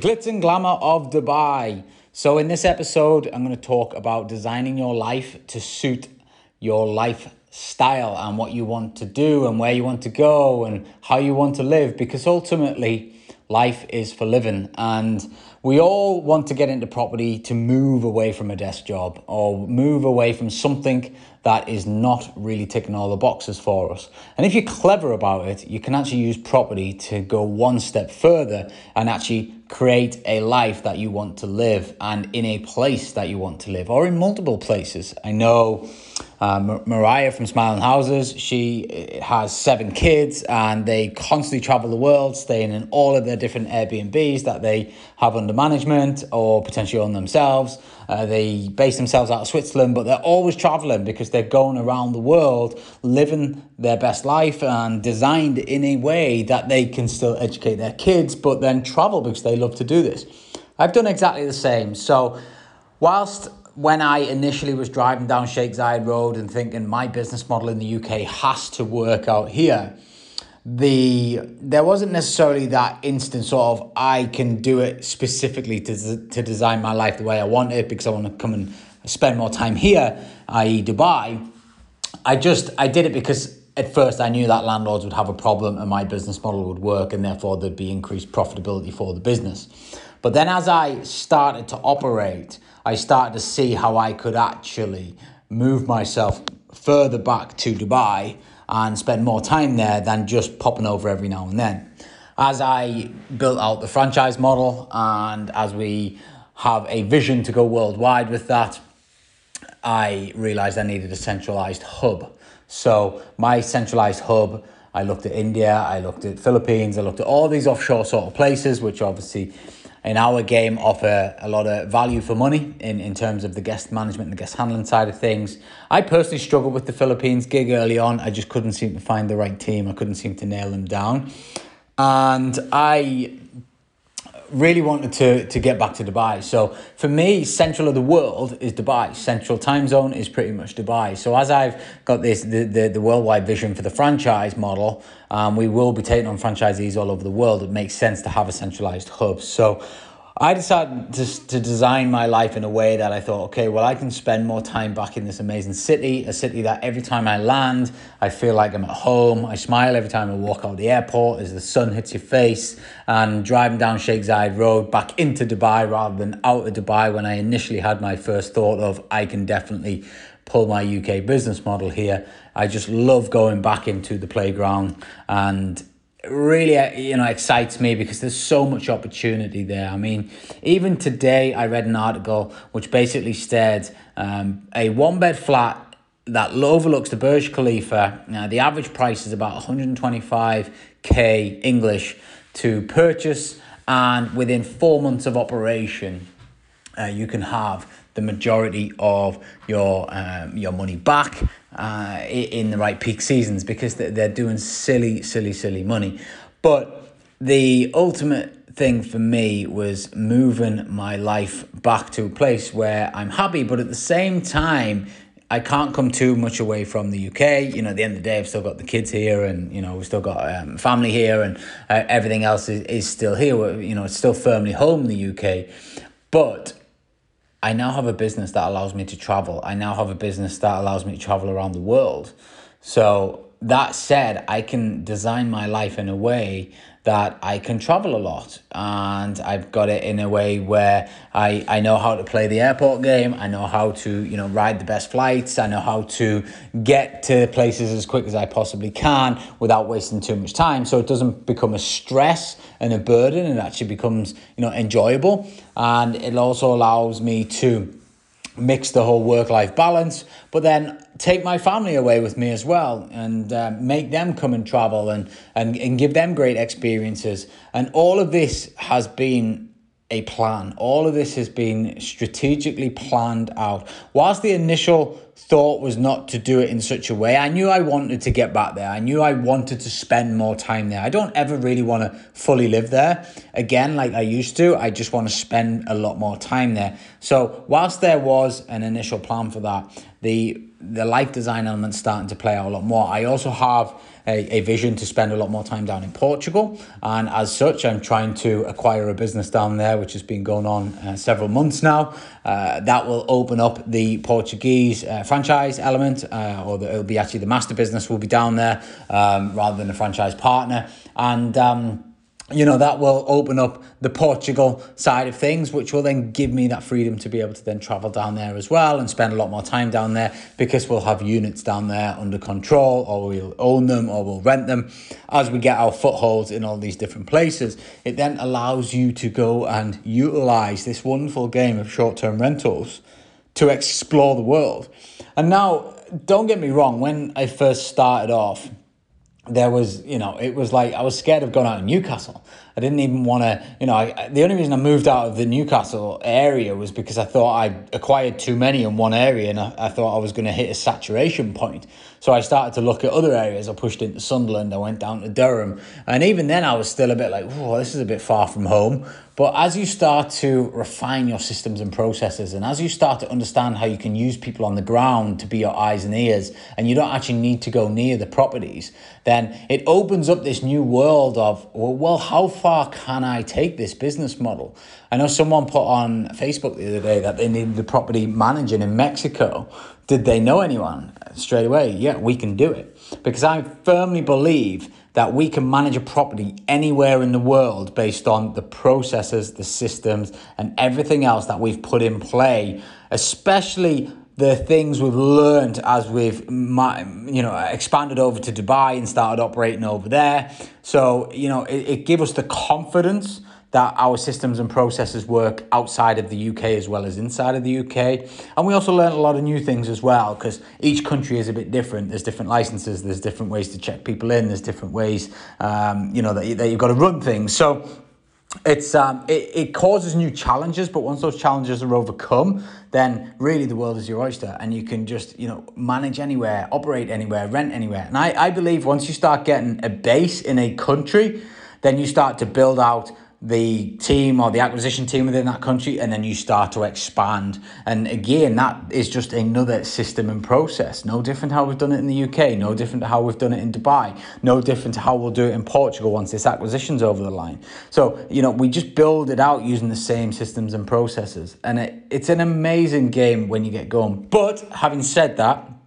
glitz and glamour of Dubai. So, in this episode, I'm going to talk about designing your life to suit your lifestyle and what you want to do and where you want to go and how you want to live because ultimately, life is for living. And we all want to get into property to move away from a desk job or move away from something that is not really ticking all the boxes for us. And if you're clever about it, you can actually use property to go one step further and actually create a life that you want to live and in a place that you want to live or in multiple places. I know um, Mariah from Smiling Houses, she eh, has seven kids and they constantly travel the world, staying in all of their different Airbnbs that they have under management or potentially own themselves. Uh, they base themselves out of Switzerland, but they're always traveling because they're going around the world, living their best life and designed in a way that they can still educate their kids, but then travel because they love to do this. I've done exactly the same. So, whilst when I initially was driving down Sheikh Zayed Road and thinking my business model in the UK has to work out here, the there wasn't necessarily that instant sort of I can do it specifically to to design my life the way I want it because I want to come and spend more time here, i.e. Dubai. I just I did it because at first I knew that landlords would have a problem and my business model would work and therefore there'd be increased profitability for the business. But then as I started to operate, I started to see how I could actually move myself further back to Dubai and spend more time there than just popping over every now and then. As I built out the franchise model and as we have a vision to go worldwide with that, I realized I needed a centralized hub. So, my centralized hub, I looked at India, I looked at Philippines, I looked at all these offshore sort of places, which obviously in our game offer a lot of value for money in, in terms of the guest management and the guest handling side of things. I personally struggled with the Philippines gig early on. I just couldn't seem to find the right team. I couldn't seem to nail them down. And I really wanted to, to get back to Dubai. So for me, central of the world is Dubai. Central time zone is pretty much Dubai. So as I've got this the, the, the worldwide vision for the franchise model, um, we will be taking on franchisees all over the world. It makes sense to have a centralized hub. So I decided to, to design my life in a way that I thought, okay, well, I can spend more time back in this amazing city, a city that every time I land, I feel like I'm at home. I smile every time I walk out the airport as the sun hits your face, and driving down Sheikh Zayed Road back into Dubai rather than out of Dubai when I initially had my first thought of, I can definitely pull my UK business model here. I just love going back into the playground and really uh, you know excites me because there's so much opportunity there. I mean even today i read an article which basically said um, a one bed flat that overlooks the burj khalifa now the average price is about 125k english to purchase and within four months of operation uh, you can have the majority of your um, your money back uh, in the right peak seasons because they're doing silly, silly, silly money. But the ultimate thing for me was moving my life back to a place where I'm happy, but at the same time, I can't come too much away from the UK. You know, at the end of the day, I've still got the kids here, and you know, we've still got um, family here, and uh, everything else is, is still here. We're, You know, it's still firmly home in the UK, but I now have a business that allows me to travel. I now have a business that allows me to travel around the world. So, that said, I can design my life in a way that I can travel a lot and I've got it in a way where I, I know how to play the airport game. I know how to, you know, ride the best flights. I know how to get to places as quick as I possibly can without wasting too much time. So it doesn't become a stress and a burden. It actually becomes, you know, enjoyable. And it also allows me to mix the whole work life balance, but then take my family away with me as well and uh, make them come and travel and, and, and give them great experiences. And all of this has been a plan. All of this has been strategically planned out. Whilst the initial thought was not to do it in such a way. I knew I wanted to get back there. I knew I wanted to spend more time there. I don't ever really want to fully live there again like I used to. I just want to spend a lot more time there. So, whilst there was an initial plan for that, the the life design element starting to play out a lot more. I also have a, a vision to spend a lot more time down in Portugal. And as such, I'm trying to acquire a business down there, which has been going on uh, several months now. Uh, that will open up the Portuguese uh, franchise element, uh, or the, it'll be actually the master business will be down there um, rather than a franchise partner. And um, you know, that will open up the Portugal side of things, which will then give me that freedom to be able to then travel down there as well and spend a lot more time down there because we'll have units down there under control or we'll own them or we'll rent them. As we get our footholds in all these different places, it then allows you to go and utilize this wonderful game of short term rentals to explore the world. And now, don't get me wrong, when I first started off, there was, you know, it was like I was scared of going out of Newcastle. I didn't even want to, you know, I, the only reason I moved out of the Newcastle area was because I thought I acquired too many in one area and I, I thought I was going to hit a saturation point. So I started to look at other areas. I pushed into Sunderland, I went down to Durham. And even then, I was still a bit like, oh, this is a bit far from home. But as you start to refine your systems and processes, and as you start to understand how you can use people on the ground to be your eyes and ears, and you don't actually need to go near the properties, then it opens up this new world of, well, well how far can I take this business model? I know someone put on Facebook the other day that they needed a property manager in Mexico. Did they know anyone? Straight away, yeah, we can do it. Because I firmly believe that we can manage a property anywhere in the world based on the processes, the systems, and everything else that we've put in play, especially the things we've learned as we've you know expanded over to Dubai and started operating over there. So you know it, it gives us the confidence that our systems and processes work outside of the UK as well as inside of the UK. And we also learned a lot of new things as well because each country is a bit different. There's different licenses, there's different ways to check people in, there's different ways, um, you know, that, that you've got to run things. So it's um, it, it causes new challenges, but once those challenges are overcome, then really the world is your oyster and you can just, you know, manage anywhere, operate anywhere, rent anywhere. And I, I believe once you start getting a base in a country, then you start to build out the team or the acquisition team within that country and then you start to expand. And again that is just another system and process. No different how we've done it in the UK no different to how we've done it in Dubai no different to how we'll do it in Portugal once this acquisition's over the line. So you know we just build it out using the same systems and processes. And it, it's an amazing game when you get going. But having said that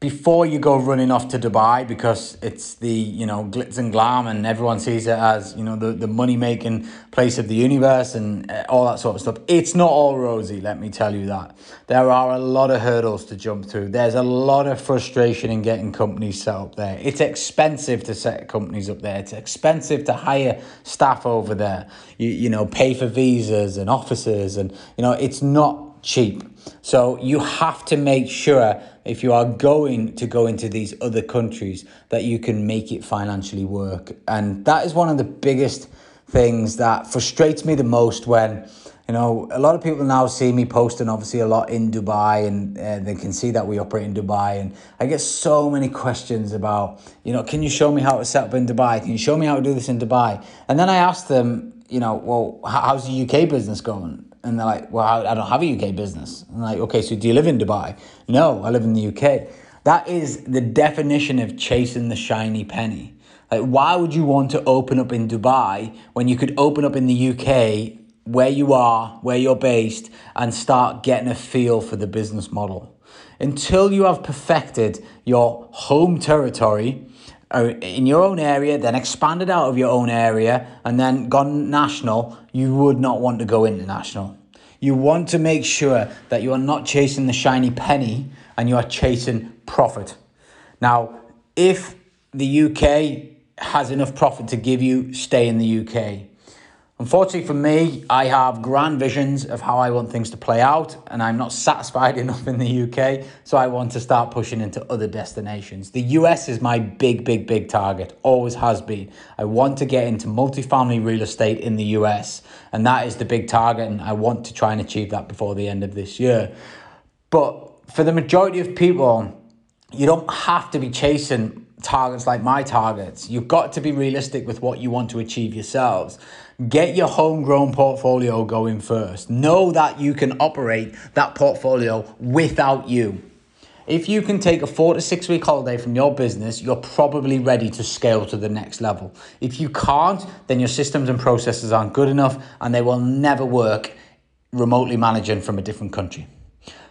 before you go running off to Dubai because it's the you know glitz and glam and everyone sees it as you know the, the money making place of the universe and uh, all that sort of stuff it's not all rosy let me tell you that. There are a lot of hurdles to jump through. There's a lot of frustration in getting companies set up there. It's expensive to set companies up there. It's expensive to hire staff over there. You, you know pay for visas and offices and you know it's not cheap. So you have to make sure if you are going to go into these other countries that you can make it financially work. And that is one of the biggest things that frustrates me the most when you know a lot of people now see me posting obviously a lot in Dubai and uh, they can see that we operate in Dubai and I get so many questions about you know can you show me how to set up in Dubai? Can you show me how to do this in Dubai? And then I ask them you know well how's the UK business going and they're like, well, I don't have a UK business. I'm like, okay, so do you live in Dubai? No, I live in the UK. That is the definition of chasing the shiny penny. Like, why would you want to open up in Dubai when you could open up in the UK where you are, where you're based, and start getting a feel for the business model? Until you have perfected your home territory, uh, in your own area, then expanded out of your own area, and then gone national, you would not want to go international. You want to make sure that you are not chasing the shiny penny and you are chasing profit. Now, if the UK has enough profit to give you, stay in the UK. Unfortunately for me, I have grand visions of how I want things to play out, and I'm not satisfied enough in the UK, so I want to start pushing into other destinations. The US is my big, big, big target, always has been. I want to get into multifamily real estate in the US, and that is the big target, and I want to try and achieve that before the end of this year. But for the majority of people, you don't have to be chasing targets like my targets. You've got to be realistic with what you want to achieve yourselves. Get your homegrown portfolio going first. Know that you can operate that portfolio without you. If you can take a four to six week holiday from your business, you're probably ready to scale to the next level. If you can't, then your systems and processes aren't good enough and they will never work remotely managing from a different country.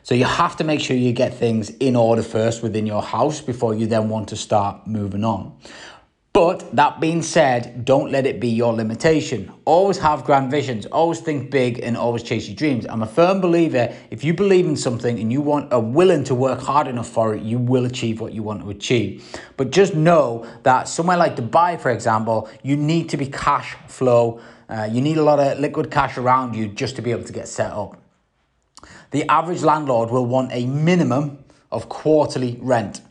So you have to make sure you get things in order first within your house before you then want to start moving on. But that being said, don't let it be your limitation. Always have grand visions, always think big, and always chase your dreams. I'm a firm believer if you believe in something and you want are willing to work hard enough for it, you will achieve what you want to achieve. But just know that somewhere like Dubai, for example, you need to be cash flow. Uh, you need a lot of liquid cash around you just to be able to get set up the average landlord will want a minimum of quarterly rent.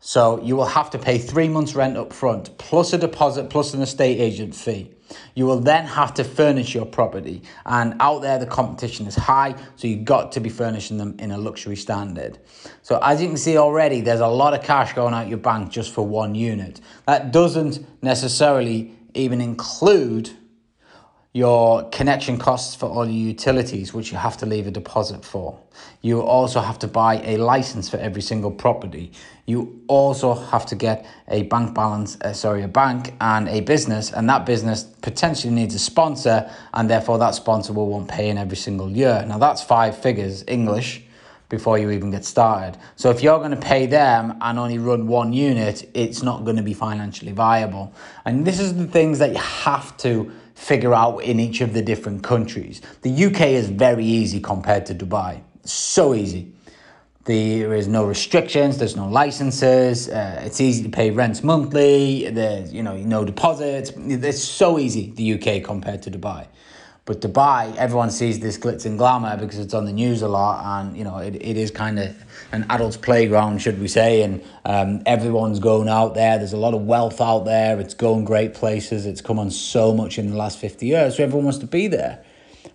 So you will have to pay three months' rent up front, plus a deposit, plus an estate agent fee. You will then have to furnish your property. And out there, the competition is high, so you've got to be furnishing them in a luxury standard. So, as you can see already, there's a lot of cash going out your bank just for one unit. That doesn't necessarily even include your connection costs for all your utilities, which you have to leave a deposit for. You also have to buy a license for every single property. You also have to get a bank balance, uh, sorry, a bank and a business, and that business potentially needs a sponsor, and therefore that sponsor will want paying every single year. Now that's five figures English before you even get started. So if you're going to pay them and only run one unit, it's not going to be financially viable. And this is the things that you have to figure out in each of the different countries. The UK is very easy compared to Dubai. So easy. There is no restrictions. There's no licenses. Uh, it's easy to pay rents monthly. There's you know no deposits. It's so easy the UK compared to Dubai. But Dubai, everyone sees this glitz and glamour because it's on the news a lot, and you know it, it is kind of an adult's playground, should we say? And um, everyone's going out there. There's a lot of wealth out there. It's going great places. It's come on so much in the last fifty years, so everyone wants to be there.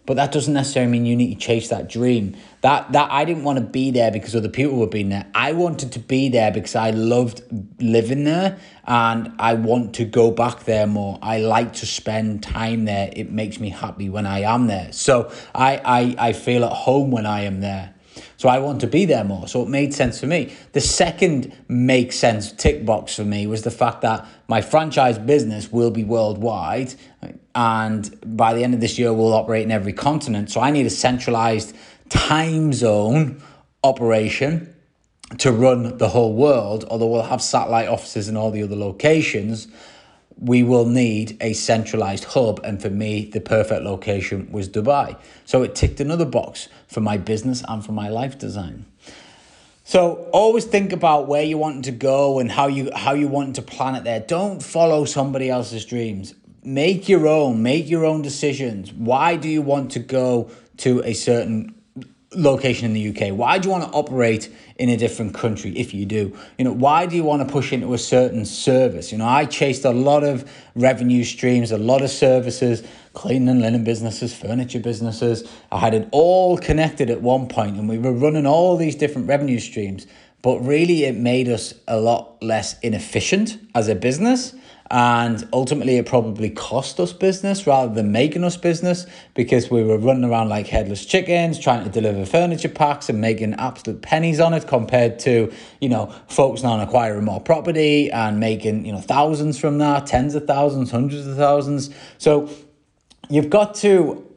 But that doesn't necessarily mean you need to chase that dream. That that I didn't want to be there because other people were being there. I wanted to be there because I loved living there and I want to go back there more. I like to spend time there. It makes me happy when I am there. So I I, I feel at home when I am there. So I want to be there more. So it made sense for me. The second make sense tick box for me was the fact that my franchise business will be worldwide and by the end of this year we'll operate in every continent. So I need a centralized time zone operation to run the whole world, although we'll have satellite offices in all the other locations we will need a centralized hub. And for me, the perfect location was Dubai. So it ticked another box for my business and for my life design. So always think about where you want to go and how you how you want to plan it there. Don't follow somebody else's dreams. Make your own, make your own decisions. Why do you want to go to a certain location in the UK? Why do you want to operate in a different country if you do? You know, why do you want to push into a certain service? You know, I chased a lot of revenue streams, a lot of services, cleaning and linen businesses, furniture businesses. I had it all connected at one point and we were running all these different revenue streams, but really it made us a lot less inefficient as a business and ultimately it probably cost us business rather than making us business because we were running around like headless chickens trying to deliver furniture packs and making absolute pennies on it compared to you know focusing on acquiring more property and making you know thousands from that tens of thousands hundreds of thousands. So you've got to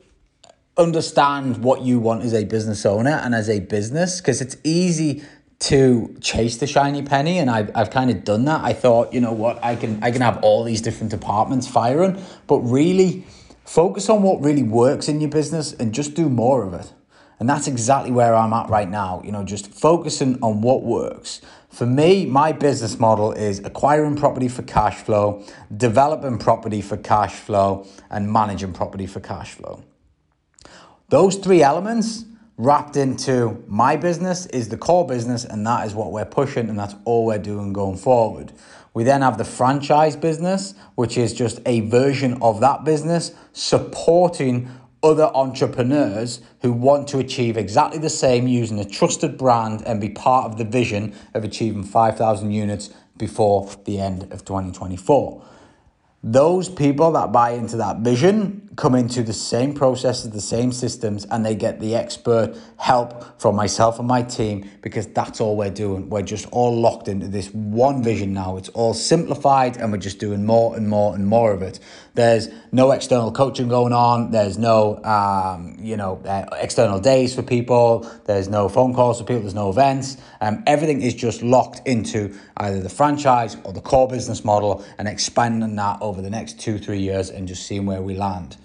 understand what you want as a business owner and as a business because it's easy to chase the shiny penny and I've, I've kind of done that. I thought you know what i can i can have all these different departments firing but really focus on what really works in your business and just do more of it. And that's exactly where i'm at right now you know just focusing on what works. For me my business model is acquiring property for cash flow developing property for cash flow and managing property for cash flow. Those three elements wrapped into my business is the core business, and that is what we're pushing, and that's all we're doing going forward. We then have the franchise business, which is just a version of that business supporting other entrepreneurs who want to achieve exactly the same using a trusted brand and be part of the vision of achieving 5,000 units before the end of 2024 those people that buy into that vision come into the same processes, the same systems, and they get the expert help from myself and my team because that's all we're doing. We're just all locked into this one vision now. It's all simplified, and we're just doing more and more and more of it. There's no external coaching going on. There's no, um, you know, uh, external days for people. There's no phone calls for people. There's no events. Um, everything is just locked into either the franchise or the core business model and expanding that over the next two, three years and just seeing where we land.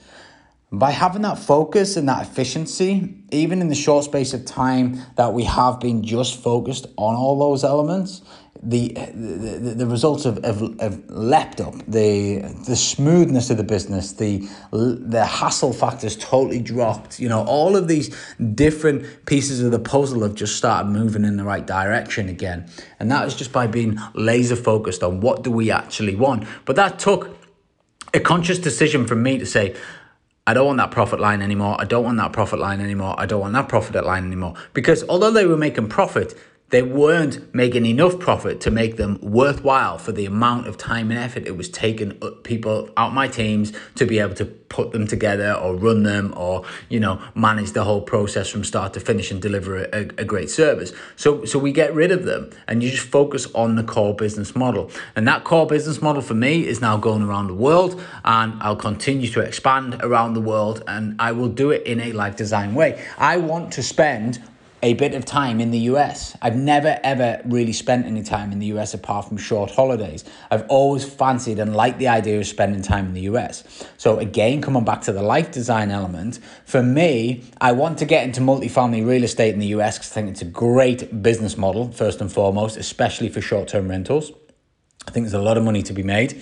By having that focus and that efficiency, even in the short space of time that we have been just focused on all those elements, the the, the results have, have, have leapt up. The the smoothness of the business, the the hassle factors totally dropped. You know, all of these different pieces of the puzzle have just started moving in the right direction again. And that is just by being laser focused on what do we actually want. But that took a conscious decision from me to say, I don't want that profit line anymore. I don't want that profit line anymore. I don't want that profit line anymore. Because although they were making profit, they weren't making enough profit to make them worthwhile for the amount of time and effort it was taking people out my teams to be able to put them together or run them or you know manage the whole process from start to finish and deliver a, a great service. So so we get rid of them and you just focus on the core business model. And that core business model for me is now going around the world and I'll continue to expand around the world and I will do it in a life design way. I want to spend a bit of time in the US. I've never ever really spent any time in the US apart from short holidays. I've always fancied and liked the idea of spending time in the US. So, again, coming back to the life design element, for me, I want to get into multifamily real estate in the US because I think it's a great business model, first and foremost, especially for short term rentals. I think there's a lot of money to be made.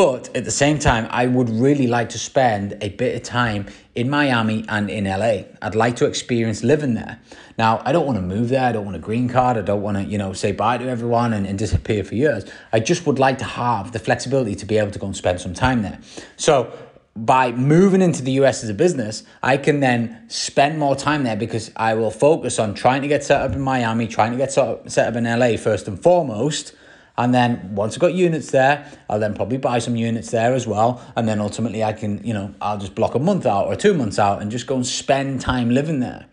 But at the same time, I would really like to spend a bit of time in Miami and in LA. I'd like to experience living there. Now, I don't want to move there. I don't want a green card. I don't want to, you know, say bye to everyone and, and disappear for years. I just would like to have the flexibility to be able to go and spend some time there. So by moving into the US as a business, I can then spend more time there because I will focus on trying to get set up in Miami, trying to get set up in LA first and foremost and then once I've got units there, I'll then probably buy some units there as well. And then ultimately I can, you know, I'll just block a month out or two months out and just go and spend time living there.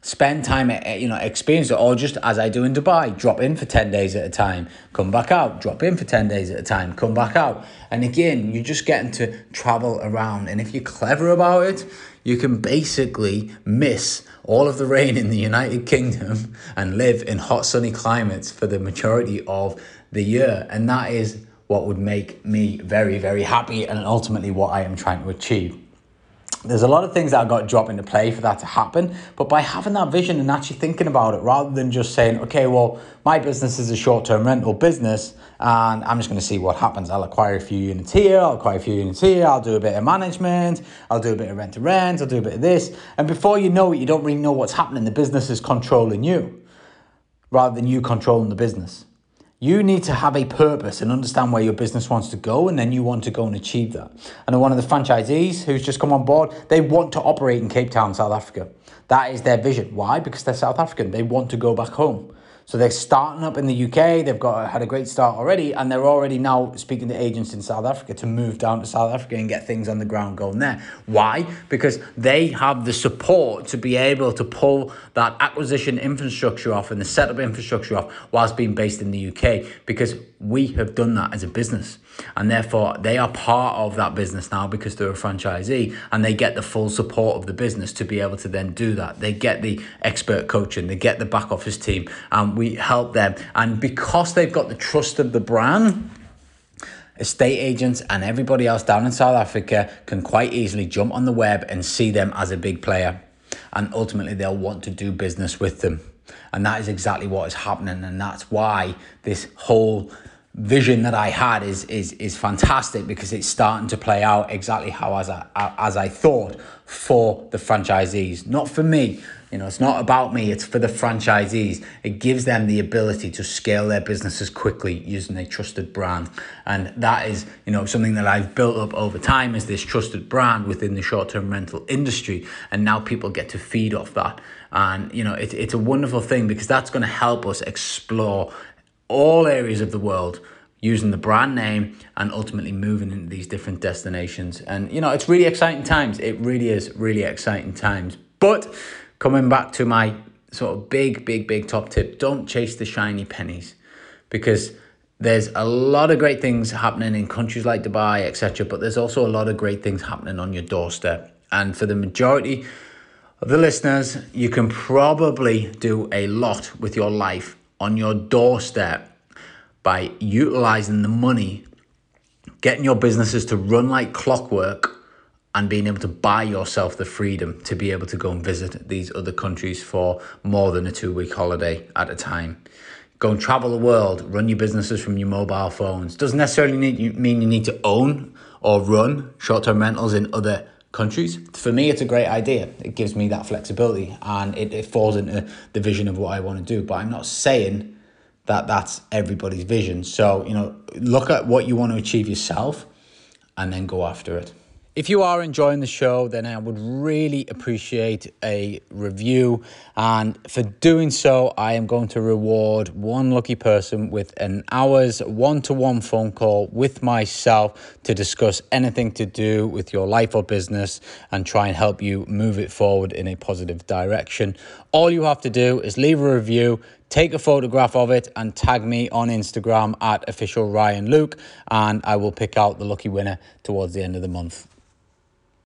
Spend time, eh, eh, you know, experience it, or just as I do in Dubai, drop in for 10 days at a time, come back out, drop in for 10 days at a time, come back out. And again, you're just getting to travel around. And if you're clever about it, you can basically miss all of the rain in the United Kingdom and live in hot, sunny climates for the majority of the year. And that is what would make me very, very happy and ultimately what I am trying to achieve. There's a lot of things that got drop into play for that to happen, but by having that vision and actually thinking about it rather than just saying, okay, well, my business is a short term rental business and I'm just going to see what happens. I'll acquire a few units here, I'll acquire a few units here, I'll do a bit of management, I'll do a bit of rent to rent, I'll do a bit of this. And before you know it, you don't really know what's happening. The business is controlling you rather than you controlling the business. You need to have a purpose and understand where your business wants to go, and then you want to go and achieve that. And one of the franchisees who's just come on board, they want to operate in Cape Town, South Africa. That is their vision. Why? Because they're South African. They want to go back home. So they're starting up in the UK. They've got had a great start already, and they're already now speaking to agents in South Africa to move down to South Africa and get things on the ground going there. Why? Because they have the support to be able to pull that acquisition infrastructure off and the setup infrastructure off whilst being based in the UK. Because we have done that as a business. And therefore, they are part of that business now because they're a franchisee and they get the full support of the business to be able to then do that. They get the expert coaching, they get the back office team, and we help them. And because they've got the trust of the brand, estate agents and everybody else down in South Africa can quite easily jump on the web and see them as a big player. And ultimately, they'll want to do business with them. And that is exactly what is happening. And that's why this whole vision that I had is is is fantastic because it's starting to play out exactly how as I as I thought for the franchisees, not for me. You know, it's not about me, it's for the franchisees. It gives them the ability to scale their businesses quickly using a trusted brand. And that is, you know, something that I've built up over time is this trusted brand within the short-term rental industry. And now people get to feed off that. And, you know, it, it's a wonderful thing because that's going to help us explore all areas of the world using the brand name and ultimately moving into these different destinations. And, you know, it's really exciting times. It really is really exciting times. But coming back to my sort of big, big, big top tip don't chase the shiny pennies because there's a lot of great things happening in countries like Dubai, etc. But there's also a lot of great things happening on your doorstep. And for the majority of the listeners, you can probably do a lot with your life on your doorstep by utilizing the money, getting your businesses to run like clockwork and being able to buy yourself the freedom to be able to go and visit these other countries for more than a two week holiday at a time. Go and travel the world, run your businesses from your mobile phones. Doesn't necessarily need, mean you need to own or run short term rentals in other countries. For me, it's a great idea. It gives me that flexibility and it, it falls into the vision of what I want to do. But I'm not saying that that's everybody's vision. So, you know, look at what you want to achieve yourself and then go after it. If you are enjoying the show, then I would really appreciate a review. And for doing so, I am going to reward one lucky person with an hour's one to one phone call with myself to discuss anything to do with your life or business and try and help you move it forward in a positive direction. All you have to do is leave a review, take a photograph of it and tag me on Instagram at official Ryan Luke, and I will pick out the lucky winner towards the end of the month.